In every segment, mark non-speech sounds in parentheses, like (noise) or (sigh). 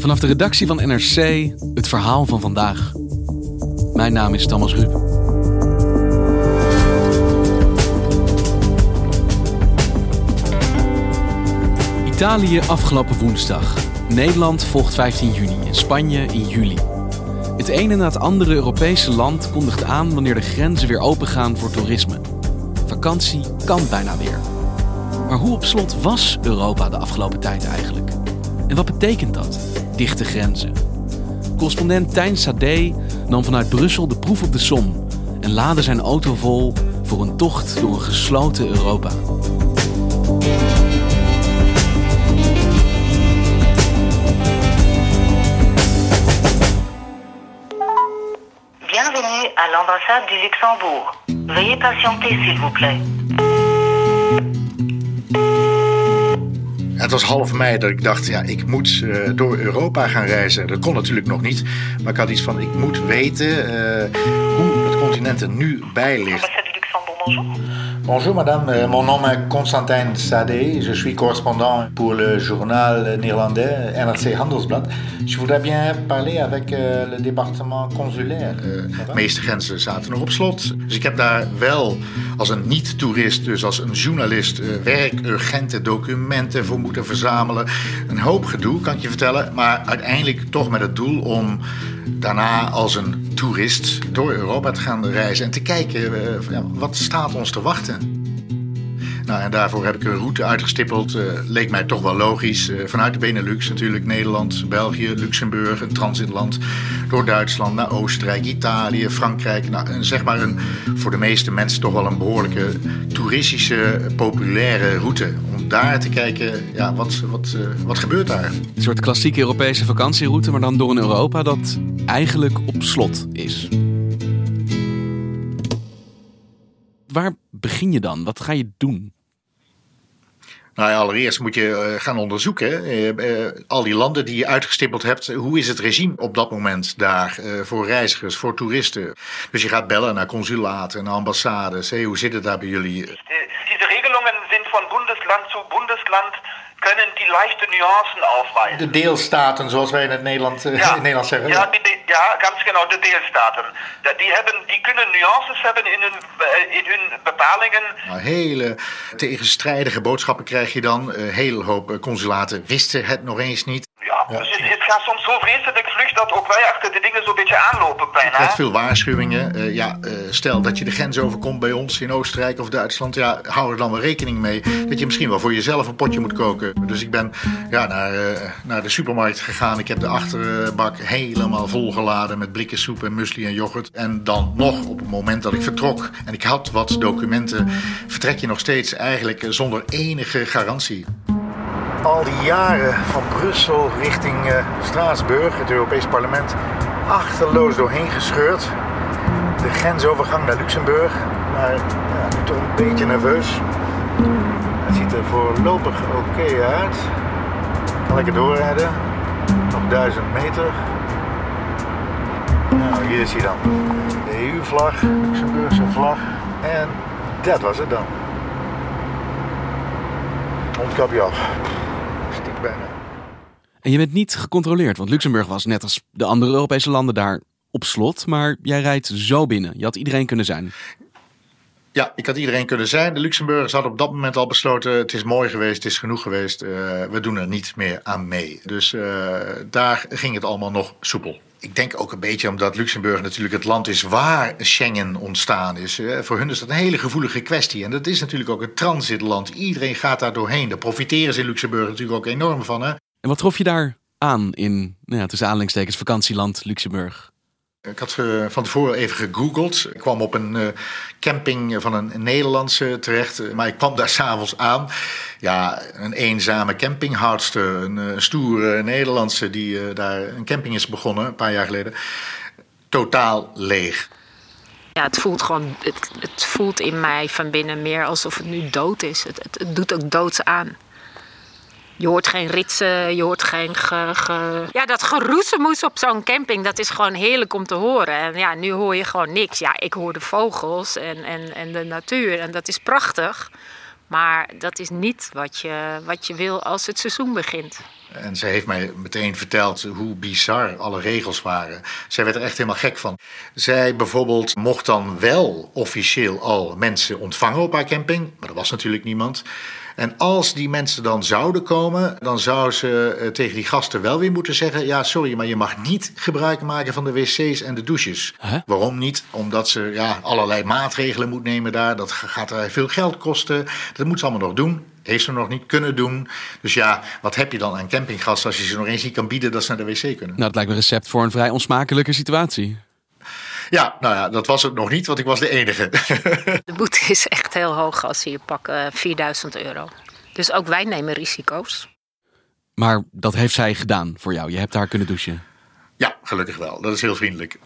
Vanaf de redactie van NRC het verhaal van vandaag. Mijn naam is Thomas Rup. Italië afgelopen woensdag. Nederland volgt 15 juni en Spanje in juli. Het ene na het andere Europese land kondigt aan wanneer de grenzen weer opengaan voor toerisme. Vakantie kan bijna weer. Maar hoe op slot was Europa de afgelopen tijd eigenlijk? En wat betekent dat, dichte grenzen? Correspondent Tijn Sade nam vanuit Brussel de proef op de som en laadde zijn auto vol voor een tocht door een gesloten Europa. Bienvenue à l'ambassade du Luxembourg. Veuillez patienter, s'il vous plaît. Het was half mei dat ik dacht, ja, ik moet eh, door Europa gaan reizen. Dat kon natuurlijk nog niet. Maar ik had iets van, ik moet weten eh, hoe het continent er nu bij ligt. Bonjour. Bonjour madame, Euh, mon nom est Constantin Sade. Je suis correspondant pour le journal néerlandais NRC Handelsblad. Je voudrais bien parler avec euh, le département consulaire. de meeste grenzen zaten nog op slot. Dus ik heb daar wel als een niet-toerist, dus als een journalist, eh, werkurgente documenten voor moeten verzamelen. Een hoop gedoe, kan ik je vertellen. Maar uiteindelijk toch met het doel om daarna als een toerist door Europa te gaan reizen en te kijken eh, wat staat ons te wachten. Nou, en daarvoor heb ik een route uitgestippeld. eh, leek mij toch wel logisch. Eh, vanuit de Benelux natuurlijk, Nederland, België, Luxemburg, een transitland. Door Duitsland naar Oostenrijk, Italië, Frankrijk. Nou, zeg maar een, voor de meeste mensen toch wel een behoorlijke toeristische, populaire route. Om daar te kijken, ja, wat, wat, wat gebeurt daar? Een soort klassieke Europese vakantieroute, maar dan door een Europa dat eigenlijk op slot is. Waar begin je dan? Wat ga je doen? Nou ja, allereerst moet je eh, gaan onderzoeken, eh, eh, al die landen die je uitgestippeld hebt, hoe is het regime op dat moment daar eh, voor reizigers, voor toeristen? Dus je gaat bellen naar consulaten, naar ambassades, Hé, hoe zit het daar bij jullie? Die- Diese Regelungen sind von Bundesland zu Bundesland, können die leichte Nuancen aufweisen. De deelstaten, zoals wij in het Nederland, eh, in Nederland zeggen. ja, die, die- ja, ganz genau, de deelstaten. Ja, Die, hebben, die kunnen nuances hebben in hun, eh, in hun bepalingen. Nou, hele tegenstrijdige boodschappen krijg je dan. Een hele hoop eh, consulaten wisten het nog eens niet. Ja, dus het, het gaat soms zo vreselijk vlug dat ook wij achter de dingen zo'n beetje aanlopen Je bijna. krijgt veel waarschuwingen. Eh, ja, eh, stel dat je de grens overkomt bij ons in Oostenrijk of Duitsland. Ja, hou er dan wel rekening mee dat je misschien wel voor jezelf een potje moet koken. Dus ik ben ja, naar, eh, naar de supermarkt gegaan. Ik heb de achterbak helemaal volgeladen met blikken soep en muesli en yoghurt. En dan nog op het moment dat ik vertrok en ik had wat documenten, vertrek je nog steeds eigenlijk zonder enige garantie. Al die jaren van Brussel richting eh, Straatsburg, het Europees Parlement, achterloos doorheen gescheurd. De grensovergang naar Luxemburg, maar ja, nu toch een beetje nerveus. Het ziet er voorlopig oké uit. Kan lekker doorrijden. Nog duizend meter. Nou, hier is hij dan. De EU-vlag, Luxemburgse vlag. En dat was het dan. Mondkapje af. En je bent niet gecontroleerd, want Luxemburg was net als de andere Europese landen daar op slot. Maar jij rijdt zo binnen. Je had iedereen kunnen zijn. Ja, ik had iedereen kunnen zijn. De Luxemburgers hadden op dat moment al besloten: het is mooi geweest, het is genoeg geweest. eh, we doen er niet meer aan mee. Dus eh, daar ging het allemaal nog soepel. Ik denk ook een beetje omdat Luxemburg natuurlijk het land is waar Schengen ontstaan is. Voor hun is dat een hele gevoelige kwestie. En dat is natuurlijk ook een transitland. Iedereen gaat daar doorheen. Daar profiteren ze in Luxemburg natuurlijk ook enorm van. Hè? En wat trof je daar aan in, nou ja, tussen aanhalingstekens, vakantieland Luxemburg? Ik had eh, van tevoren even gegoogeld. Ik kwam op een eh, camping van een Nederlandse terecht. eh, Maar ik kwam daar (laughs) s'avonds aan. Ja, een eenzame campinghoudster. Een stoere Nederlandse die daar een camping is begonnen een paar jaar geleden. Totaal leeg. Ja, het voelt gewoon, het, het voelt in mij van binnen meer alsof het nu dood is. Het, het, het doet ook doods aan. Je hoort geen ritsen, je hoort geen ge, Ja, dat geroezemoes op zo'n camping, dat is gewoon heerlijk om te horen. En ja, nu hoor je gewoon niks. Ja, ik hoor de vogels en, en, en de natuur en dat is prachtig. Maar dat is niet wat je, wat je wil als het seizoen begint. En ze heeft mij meteen verteld hoe bizar alle regels waren. Zij werd er echt helemaal gek van. Zij bijvoorbeeld mocht dan wel officieel al mensen ontvangen op haar camping. Maar er was natuurlijk niemand. En als die mensen dan zouden komen, dan zou ze eh, tegen die gasten wel weer moeten zeggen: Ja, sorry, maar je mag niet gebruik maken van de wc's en de douches. Huh? Waarom niet? Omdat ze ja, allerlei maatregelen moet nemen daar. Dat gaat haar veel geld kosten. Dat moet ze allemaal nog doen. Heeft ze nog niet kunnen doen. Dus ja, wat heb je dan aan campinggasten als je ze nog eens niet kan bieden dat ze naar de wc kunnen? Nou, het lijkt me een recept voor een vrij onsmakelijke situatie. Ja, nou ja, dat was het nog niet, want ik was de enige. (laughs) De boete is echt heel hoog als ze hier pakken, 4000 euro. Dus ook wij nemen risico's. Maar dat heeft zij gedaan voor jou. Je hebt haar kunnen douchen. ja, gelukkig wel. Dat is heel vriendelijk.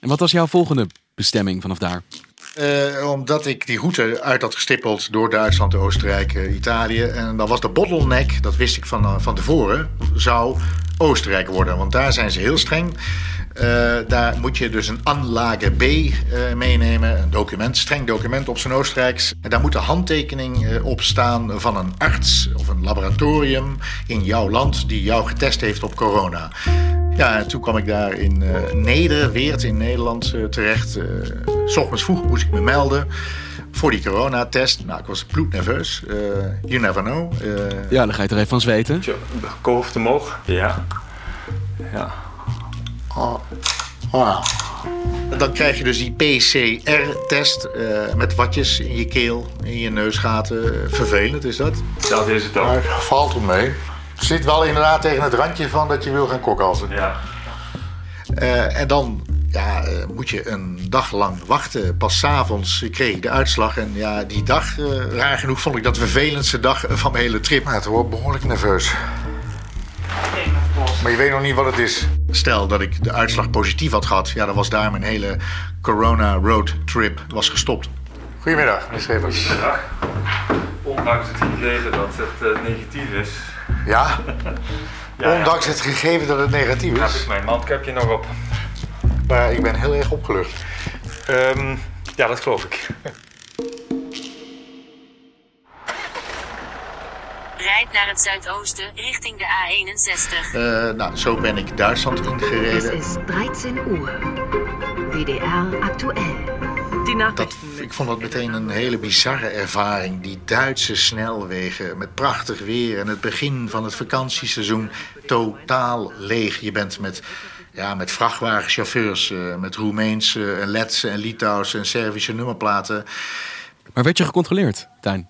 En wat was jouw volgende bestemming vanaf daar? Eh, omdat ik die route uit had gestippeld door Duitsland, Oostenrijk, eh, Italië. En dan was de bottleneck, dat wist ik van, eh, van tevoren, zou Oostenrijk worden. Want daar zijn ze heel streng. Daar moet je dus een Anlage B meenemen, een document, streng document op zijn Oostenrijks. En daar moet de handtekening op staan van een arts of een laboratorium in jouw land die jou getest heeft op corona. Ja, en toen kwam ik daar in eh Nederweert in Nederland eh, terecht. Eh, s ochtends vroeg moest ik me melden voor die coronatest. Nou, ik was bloednerveus. Eh you never know. Eh, Ja, dan ga je er even van zweten. Hoofd omhoog. Ja. Ja. Oh. Oh. Dan krijg je dus die PCR-test eh, met watjes in je keel, in je neusgaten. Vervelend is dat. Dat is het ook. Maar valt er mee. Zit wel inderdaad tegen het randje van dat je wil gaan kokhalzen. Ja. Eh, en dan ja, eh, moet je een dag lang wachten. Pas 's avonds kreeg ik de uitslag. En ja, die dag, eh, raar genoeg, vond ik dat de vervelendste dag van mijn hele trip. Maar het wordt behoorlijk nerveus. Maar je weet nog niet wat het is. Stel dat ik de uitslag positief had gehad. Ja, dan was daar mijn hele corona road trip was gestopt. Goedemiddag, meneer Schevers. Dag. Ondanks het gegeven dat het negatief is, Ja, Ja, ondanks het gegeven dat het negatief heb is. ik mijn mandkapje nog op. Maar ik ben heel erg opgelucht. Ehm, ja, dat geloof ik. Rijd naar het zuidoosten richting de A61. Eh, nou, zo ben ik Duitsland ingereden. ist 13 Uhr. WDR aktuell. Die Dat, ik vond dat meteen een hele bizarre ervaring. Die Duitse snelwegen met prachtig weer en het begin van het vakantieseizoen totaal leeg. Je bent met, ja, met vrachtwagenchauffeurs, eh, met Roemeense en Letse en Litouwse en Servische nummerplaten. Maar werd je gecontroleerd, Tuin?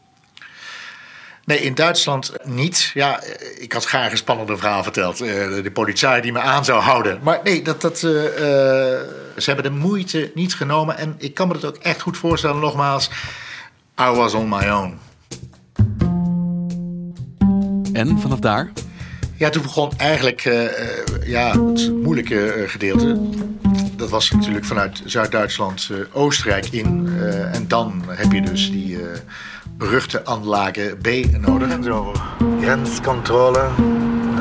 Nee, in Duitsland niet. Ja, eh, ik had graag een spannende verhaal verteld. Eh, de politie die me aan zou houden. Maar nee, dat, dat, eh, ze hebben de moeite niet genomen. En ik kan me dat ook echt goed voorstellen, nogmaals. I was on my own. En vanaf daar? Ja, toen begon eigenlijk ja, het moeilijke gedeelte. Dat was natuurlijk vanuit Zuid-Duitsland Oostenrijk in. En dan heb je dus die beruchte Anlage B nodig. Grenscontrole.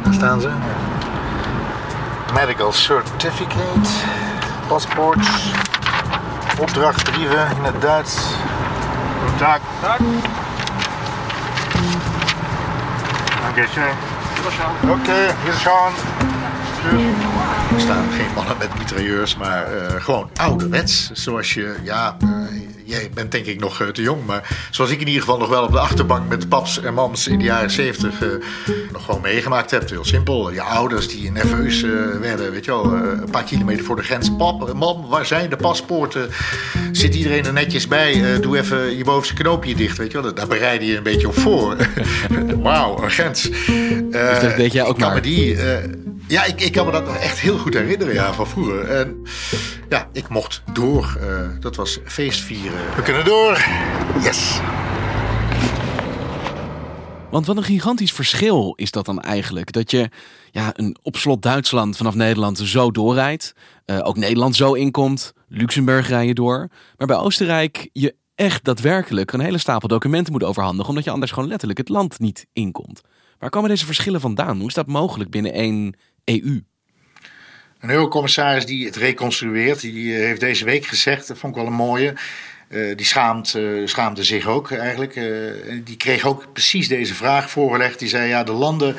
Daar staan ze. Medical certificate. Paspoort. Opdrachtbrieven in het Duits. Taak. Dankeschön. Oké, hier schauen. Tschüss. Staan geen mannen met mitrailleurs, maar eh, gewoon ouderwets. Zoals je, ja, eh, jij bent denk ik nog eh, te jong, maar zoals ik in ieder geval nog wel op de achterbank met paps en mams in de jaren zeventig eh, nog gewoon meegemaakt heb. Heel simpel. Je ouders die nerveus werden, weet je wel, een paar kilometer voor de grens. Pap, mam, waar zijn de paspoorten? Zit iedereen er netjes bij? Doe even je bovenste knoopje dicht, weet je wel. Daar bereid je een beetje op voor. (laughs) Wauw, een grens. Dus dat weet jij ook maar. die, ja, ik, ik kan me dat nog echt heel goed herinneren ja, van vroeger. En ja, ik mocht door. Eh, dat was feestvieren. We kunnen door. Yes. Want wat een gigantisch verschil is dat dan eigenlijk. Dat je ja, een op slot Duitsland vanaf Nederland zo doorrijdt. eh, ook Nederland zo inkomt. Luxemburg rij je door. Maar bij Oostenrijk je echt daadwerkelijk een hele stapel documenten moet overhandigen. Omdat je anders gewoon letterlijk het land niet inkomt. Waar komen deze verschillen vandaan? Hoe is dat mogelijk binnen één EU? Een eurocommissaris die het reconstrueert, die eh, heeft deze week gezegd, dat vond ik wel een mooie. eh, die schaamt, eh, schaamde zich ook eigenlijk. en die kreeg ook precies deze vraag voorgelegd. Die zei: Ja, de landen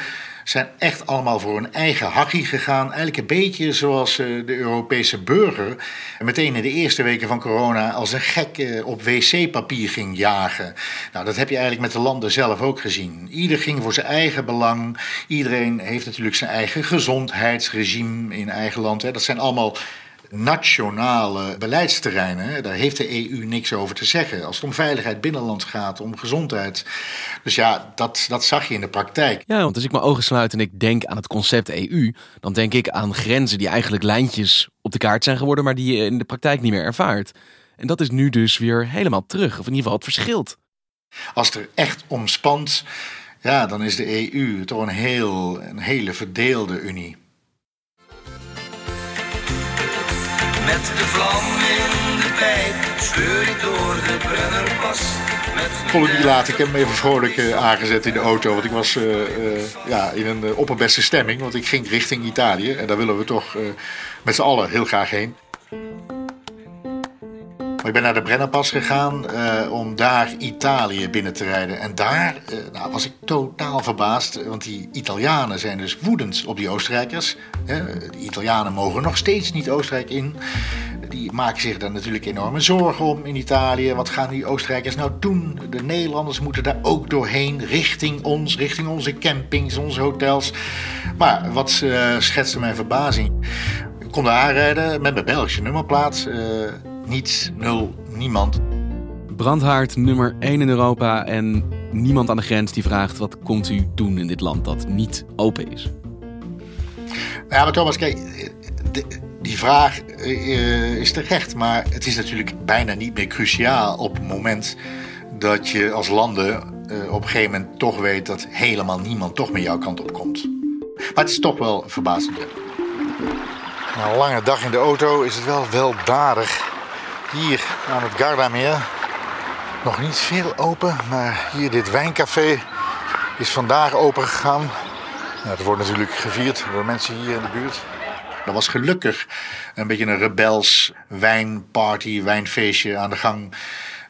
zijn echt allemaal voor hun eigen hachie gegaan. Eigenlijk een beetje zoals eh, de Europese burger meteen in de eerste weken van corona als een gek eh, op wc-papier ging jagen. Nou, dat heb je eigenlijk met de landen zelf ook gezien. Ieder ging voor zijn eigen belang. Iedereen heeft natuurlijk zijn eigen gezondheidsregime in eigen land. Dat zijn allemaal nationale beleidsterreinen. Daar heeft de EU niks over te zeggen. Als het om veiligheid binnenlands gaat, om gezondheid. Dus ja, dat, dat zag je in de praktijk. Ja, want als ik mijn ogen sluit en ik denk aan het concept EU, dan denk ik aan grenzen die eigenlijk lijntjes op de kaart zijn geworden, maar die je in de praktijk niet meer ervaart. En dat is nu dus weer helemaal terug, of in ieder geval het verschilt. Als het er echt om spant, ja, dan is de EU toch een, heel, een hele verdeelde unie. Met de vlam in de pijp scheur ik door de Brennerpas. Apologie laat ik hem even vrolijk eh, aangezet in de auto. Want ik was eh, eh, ja, in een opperbeste stemming. Want ik ging richting Italië. En daar willen we toch met z'n allen heel graag heen. Ik ben naar de Brennerpas gegaan eh, om daar Italië binnen te rijden. En daar eh, nou, was ik totaal verbaasd. Want die Italianen zijn dus woedend op die Oostenrijkers. De Italianen mogen nog steeds niet Oostenrijk in. Die maken zich daar natuurlijk enorme zorgen om in Italië. Wat gaan die Oostenrijkers nou doen? De Nederlanders moeten daar ook doorheen, richting ons, richting onze campings, onze hotels. Maar wat eh, schetste mijn verbazing? Ik kon daar aanrijden met mijn Belgische nummerplaat. Niets, nul, niemand. Brandhaard nummer 1 in Europa en niemand aan de grens die vraagt wat komt u doen in dit land dat niet open is. Ja, maar Thomas, kijk, de- die vraag eh, is terecht. Maar het is natuurlijk bijna niet meer cruciaal op het moment dat je als landen eh, op een gegeven moment toch weet dat helemaal niemand toch meer jouw kant op komt. Maar het is toch wel verbazend. Na een lange dag in de auto is het wel weldadig. Hier aan het Gardameer. Nog niet veel open, maar hier dit wijncafé is vandaag open gegaan. Ja, het wordt natuurlijk gevierd door mensen hier in de buurt. Dat was gelukkig een beetje een rebels wijnparty, wijnfeestje aan de gang.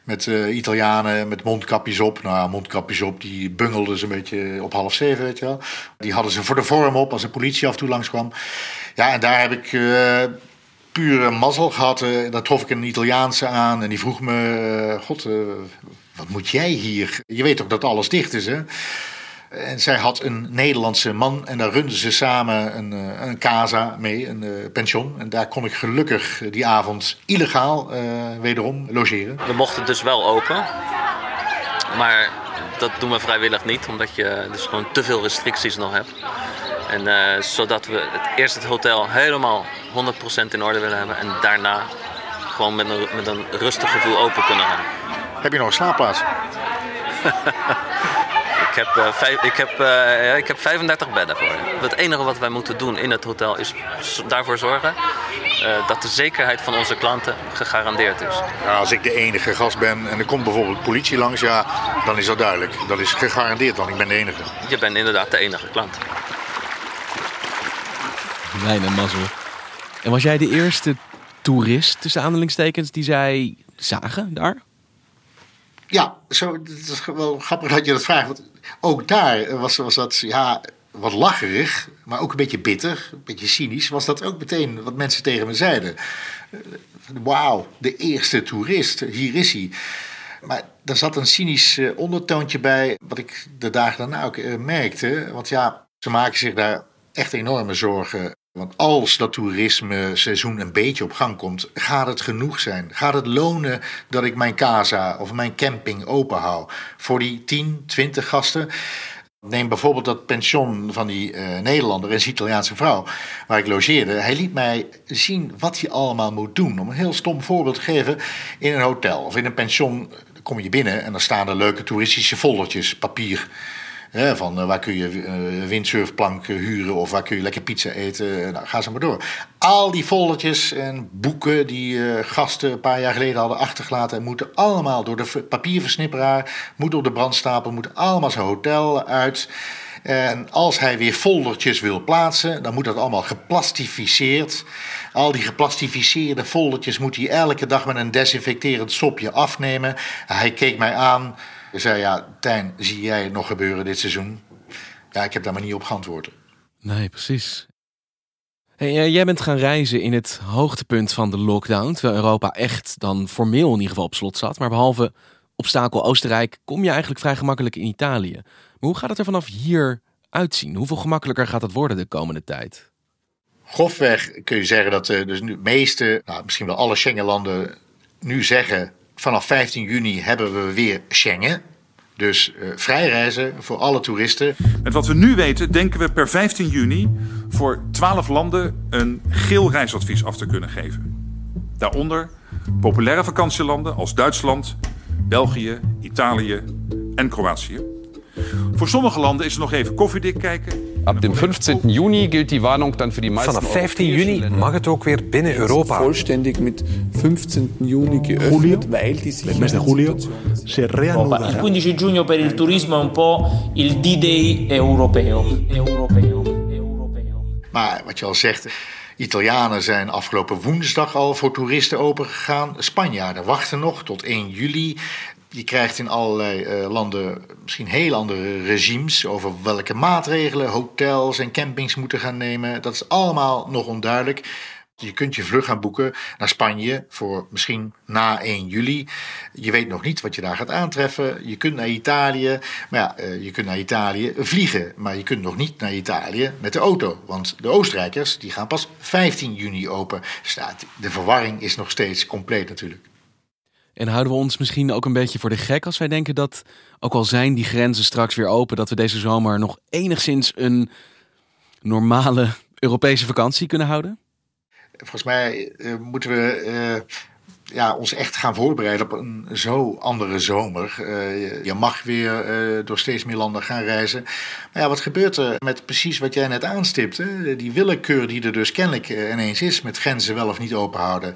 Met eh, Italianen met mondkapjes op. Nou, mondkapjes op, die bungelden ze een beetje op half zeven, weet je wel. Die hadden ze voor de vorm op als de politie af en toe langskwam. Ja, en daar heb ik eh pure mazzel gehad. Eh, daar trof ik een Italiaanse aan en die vroeg me... eh, God, eh, wat moet jij hier? Je weet toch dat alles dicht is, hè? En zij had een Nederlandse man en daar runden ze samen een, een casa mee, een eh, pension. En daar kon ik gelukkig die avond illegaal wederom logeren. We mochten dus wel open. Maar dat doen we vrijwillig niet, omdat je dus gewoon te veel restricties nog hebt. En eh, zodat we het, eerst het hotel helemaal 100% in orde willen hebben. En daarna gewoon met een, met een rustig gevoel open kunnen gaan. Heb je nog een slaapplaats? (laughs) Ik heb, eh, vijf, ik, heb, eh, ik heb 35 bedden voor je. Het enige wat wij moeten doen in het hotel is daarvoor zorgen dat de zekerheid van onze klanten gegarandeerd is. Ja, als ik de enige gast ben en er komt bijvoorbeeld politie langs, ja, dan is dat duidelijk. Dat is gegarandeerd dan, ik ben de enige. Je bent inderdaad de enige klant. Wijn en mazzel. En was jij de eerste toerist, tussen aanhalingstekens, die zij zagen daar? Ja, zo, het is wel grappig dat je dat vraagt. Want ook daar was, was dat, ja, wat lacherig, maar ook een beetje bitter, een beetje cynisch, was dat ook meteen wat mensen tegen me zeiden. Eh, Wauw, de eerste toerist, hier is hij. Maar daar zat een cynisch eh, ondertoontje bij, wat ik de dagen daarna ook eh, merkte. Want ja, ze maken zich daar echt enorme zorgen. Want als dat toerisme seizoen een beetje op gang komt, gaat het genoeg zijn? Gaat het lonen dat ik mijn casa of mijn camping open hou voor die 10, 20 gasten? Neem bijvoorbeeld dat pension van die eh, Nederlander en Italiaanse vrouw, waar ik logeerde. Hij liet mij zien wat hij allemaal moet doen. Om een heel stom voorbeeld te geven, in een hotel of in een pension kom je binnen en dan staan er leuke toeristische foldertjes, papier. Van eh, waar kun je eh, windsurfplank eh, huren of waar kun je lekker pizza eten. Nou, ga ze maar door. Al die foldertjes en boeken die gasten een paar jaar geleden hadden achtergelaten, moeten allemaal door de papierversnipperaar, moeten op de brandstapel, moeten allemaal zijn hotel uit. En als hij weer foldertjes wil plaatsen, dan moet dat allemaal geplastificeerd. Al die geplastificeerde foldertjes moet hij elke dag met een desinfecterend sopje afnemen. Hij keek mij aan. Zei, ja, Tijn, zie jij het nog gebeuren dit seizoen? Ja, ik heb daar maar niet op geantwoord. Nee, precies. Hey, eh, jij bent gaan reizen in het hoogtepunt van de lockdown, terwijl Europa echt dan formeel in ieder geval op slot zat. Maar behalve obstakel Oostenrijk kom je eigenlijk vrij gemakkelijk in Italië. Maar hoe gaat het er vanaf hier uitzien? Hoeveel gemakkelijker gaat het worden de komende tijd? Grofweg kun je zeggen dat eh, dus nu de meeste, nou, misschien wel alle Schengenlanden nu zeggen... vanaf 15 juni hebben we weer Schengen. Dus eh vrij reizen voor alle toeristen. Met wat we nu weten, denken we per 15 juni voor 12 landen een geel reisadvies af te kunnen geven. Daaronder populaire vakantielanden als Duitsland, België, Italië en Kroatië. Voor sommige landen is er nog even koffiedik kijken. Ab dem 15. Juni gilt die Warnung dan voor die meisten Vanaf 15 juni mag het ook weer binnen Europa. Vollständig met 15 juni geöffnet, weil die julio se Il reanudará. 15 giugno per il turismo è un po' il D-Day europeo. europeo. Maar wat je al zegt, Italianen zijn afgelopen woensdag al voor toeristen opengegaan. Spanjaarden wachten nog tot 1 juli. Je krijgt in allerlei eh, landen misschien heel andere regimes over welke maatregelen hotels en campings moeten gaan nemen. Dat is allemaal nog onduidelijk. Je kunt je vlug gaan boeken naar Spanje voor misschien na 1 juli. Je weet nog niet wat je daar gaat aantreffen. Je kunt naar Italië, maar ja, eh, je kunt naar Italië vliegen. Maar je kunt nog niet naar Italië met de auto. Want de Oostenrijkers die gaan pas 15 juni open. Dus de verwarring is nog steeds compleet natuurlijk. En houden we ons misschien ook een beetje voor de gek als wij denken dat, ook al zijn die grenzen straks weer open, dat we deze zomer nog enigszins een normale Europese vakantie kunnen houden? Volgens mij eh, moeten we eh, ja, ons echt gaan voorbereiden op een zo andere zomer. Eh, je, mag weer door steeds meer landen gaan reizen. Maar ja, wat gebeurt er met precies wat jij net aanstipte? Die willekeur die er dus kennelijk ineens is met grenzen wel of niet open houden.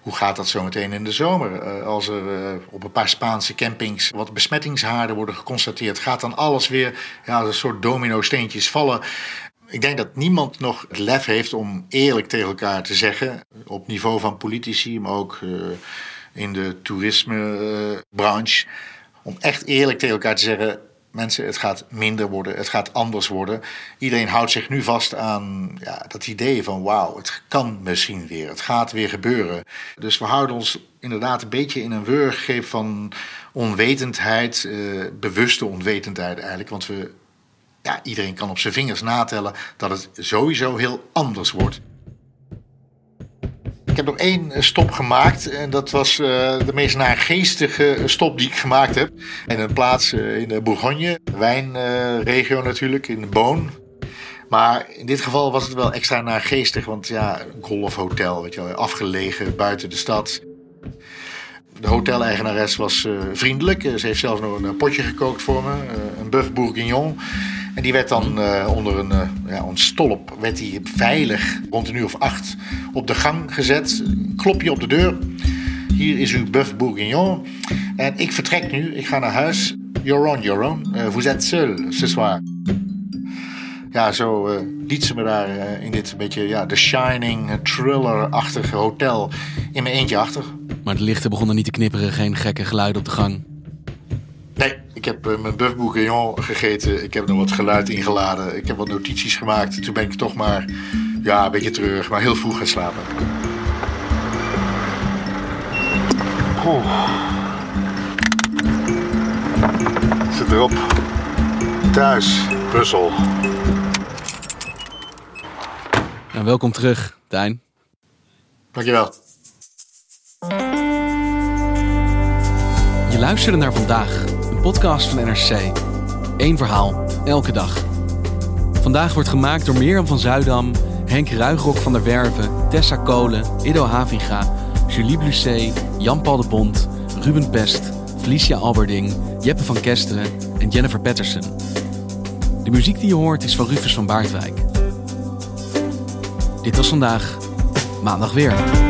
Hoe gaat dat zo meteen in de zomer? Als er op een paar Spaanse campings wat besmettingshaarden worden geconstateerd, gaat dan alles weer ja, als een soort domino-steentjes vallen. Ik denk dat niemand nog het lef heeft om eerlijk tegen elkaar te zeggen, op niveau van politici, maar ook uh, in de toerismebranche, om echt eerlijk tegen elkaar te zeggen: mensen, het gaat minder worden, het gaat anders worden. Iedereen houdt zich nu vast aan ja, dat idee van: wauw, het kan misschien weer, het gaat weer gebeuren. Dus we houden ons inderdaad een beetje in een wurggreep van onwetendheid, uh, bewuste onwetendheid eigenlijk, want we ja, iedereen kan op zijn vingers natellen dat het sowieso heel anders wordt. Ik heb nog één stop gemaakt en dat was uh, de meest naargeestige stop die ik gemaakt heb. In een plaats in de Bourgogne, wijnregio natuurlijk, in de Boon. Maar in dit geval was het wel extra naargeestig, want ja, een golfhotel, weet je wel, afgelegen buiten de stad. De hoteleigenares was vriendelijk, ze heeft zelfs nog een potje gekookt voor me, een bœuf bourguignon. En die werd dan uh, onder een, uh, ja, een stolp, werd die veilig rond een uur of acht op de gang gezet. Klopje op de deur. Hier is uw bœuf bourguignon. En ik vertrek nu, ik ga naar huis. You're on your own. Uh, vous êtes seul ce soir. Ja, zo liet ze me daar in dit beetje ja, The Shining, thriller-achtige hotel in mijn eentje achter. Maar de lichten begonnen niet te knipperen, geen gekke geluiden op de gang. Ik heb uh, mijn bourguignon gegeten. Ik heb nog wat geluid ingeladen. Ik heb wat notities gemaakt. Toen ben ik toch maar ja, een beetje terug, maar heel vroeg gaan slapen. Oeh. Zit erop. Thuis, Brussel. Nou, welkom terug, Dijn. Dankjewel. Je luisterde naar vandaag, podcast van NRC. Eén verhaal, elke dag. Vandaag wordt gemaakt door Mirjam van Zuidam, Henk Ruigrok van der Werven, Tessa Kolen, Ido Havinga, Julie Blusset, Jan-Paul de Bond, Ruben Pest, Felicia Alberding, Jeppe van Kesteren en Jennifer Patterson. De muziek die je hoort is van Rufus van Baardwijk. Dit was vandaag, maandag weer.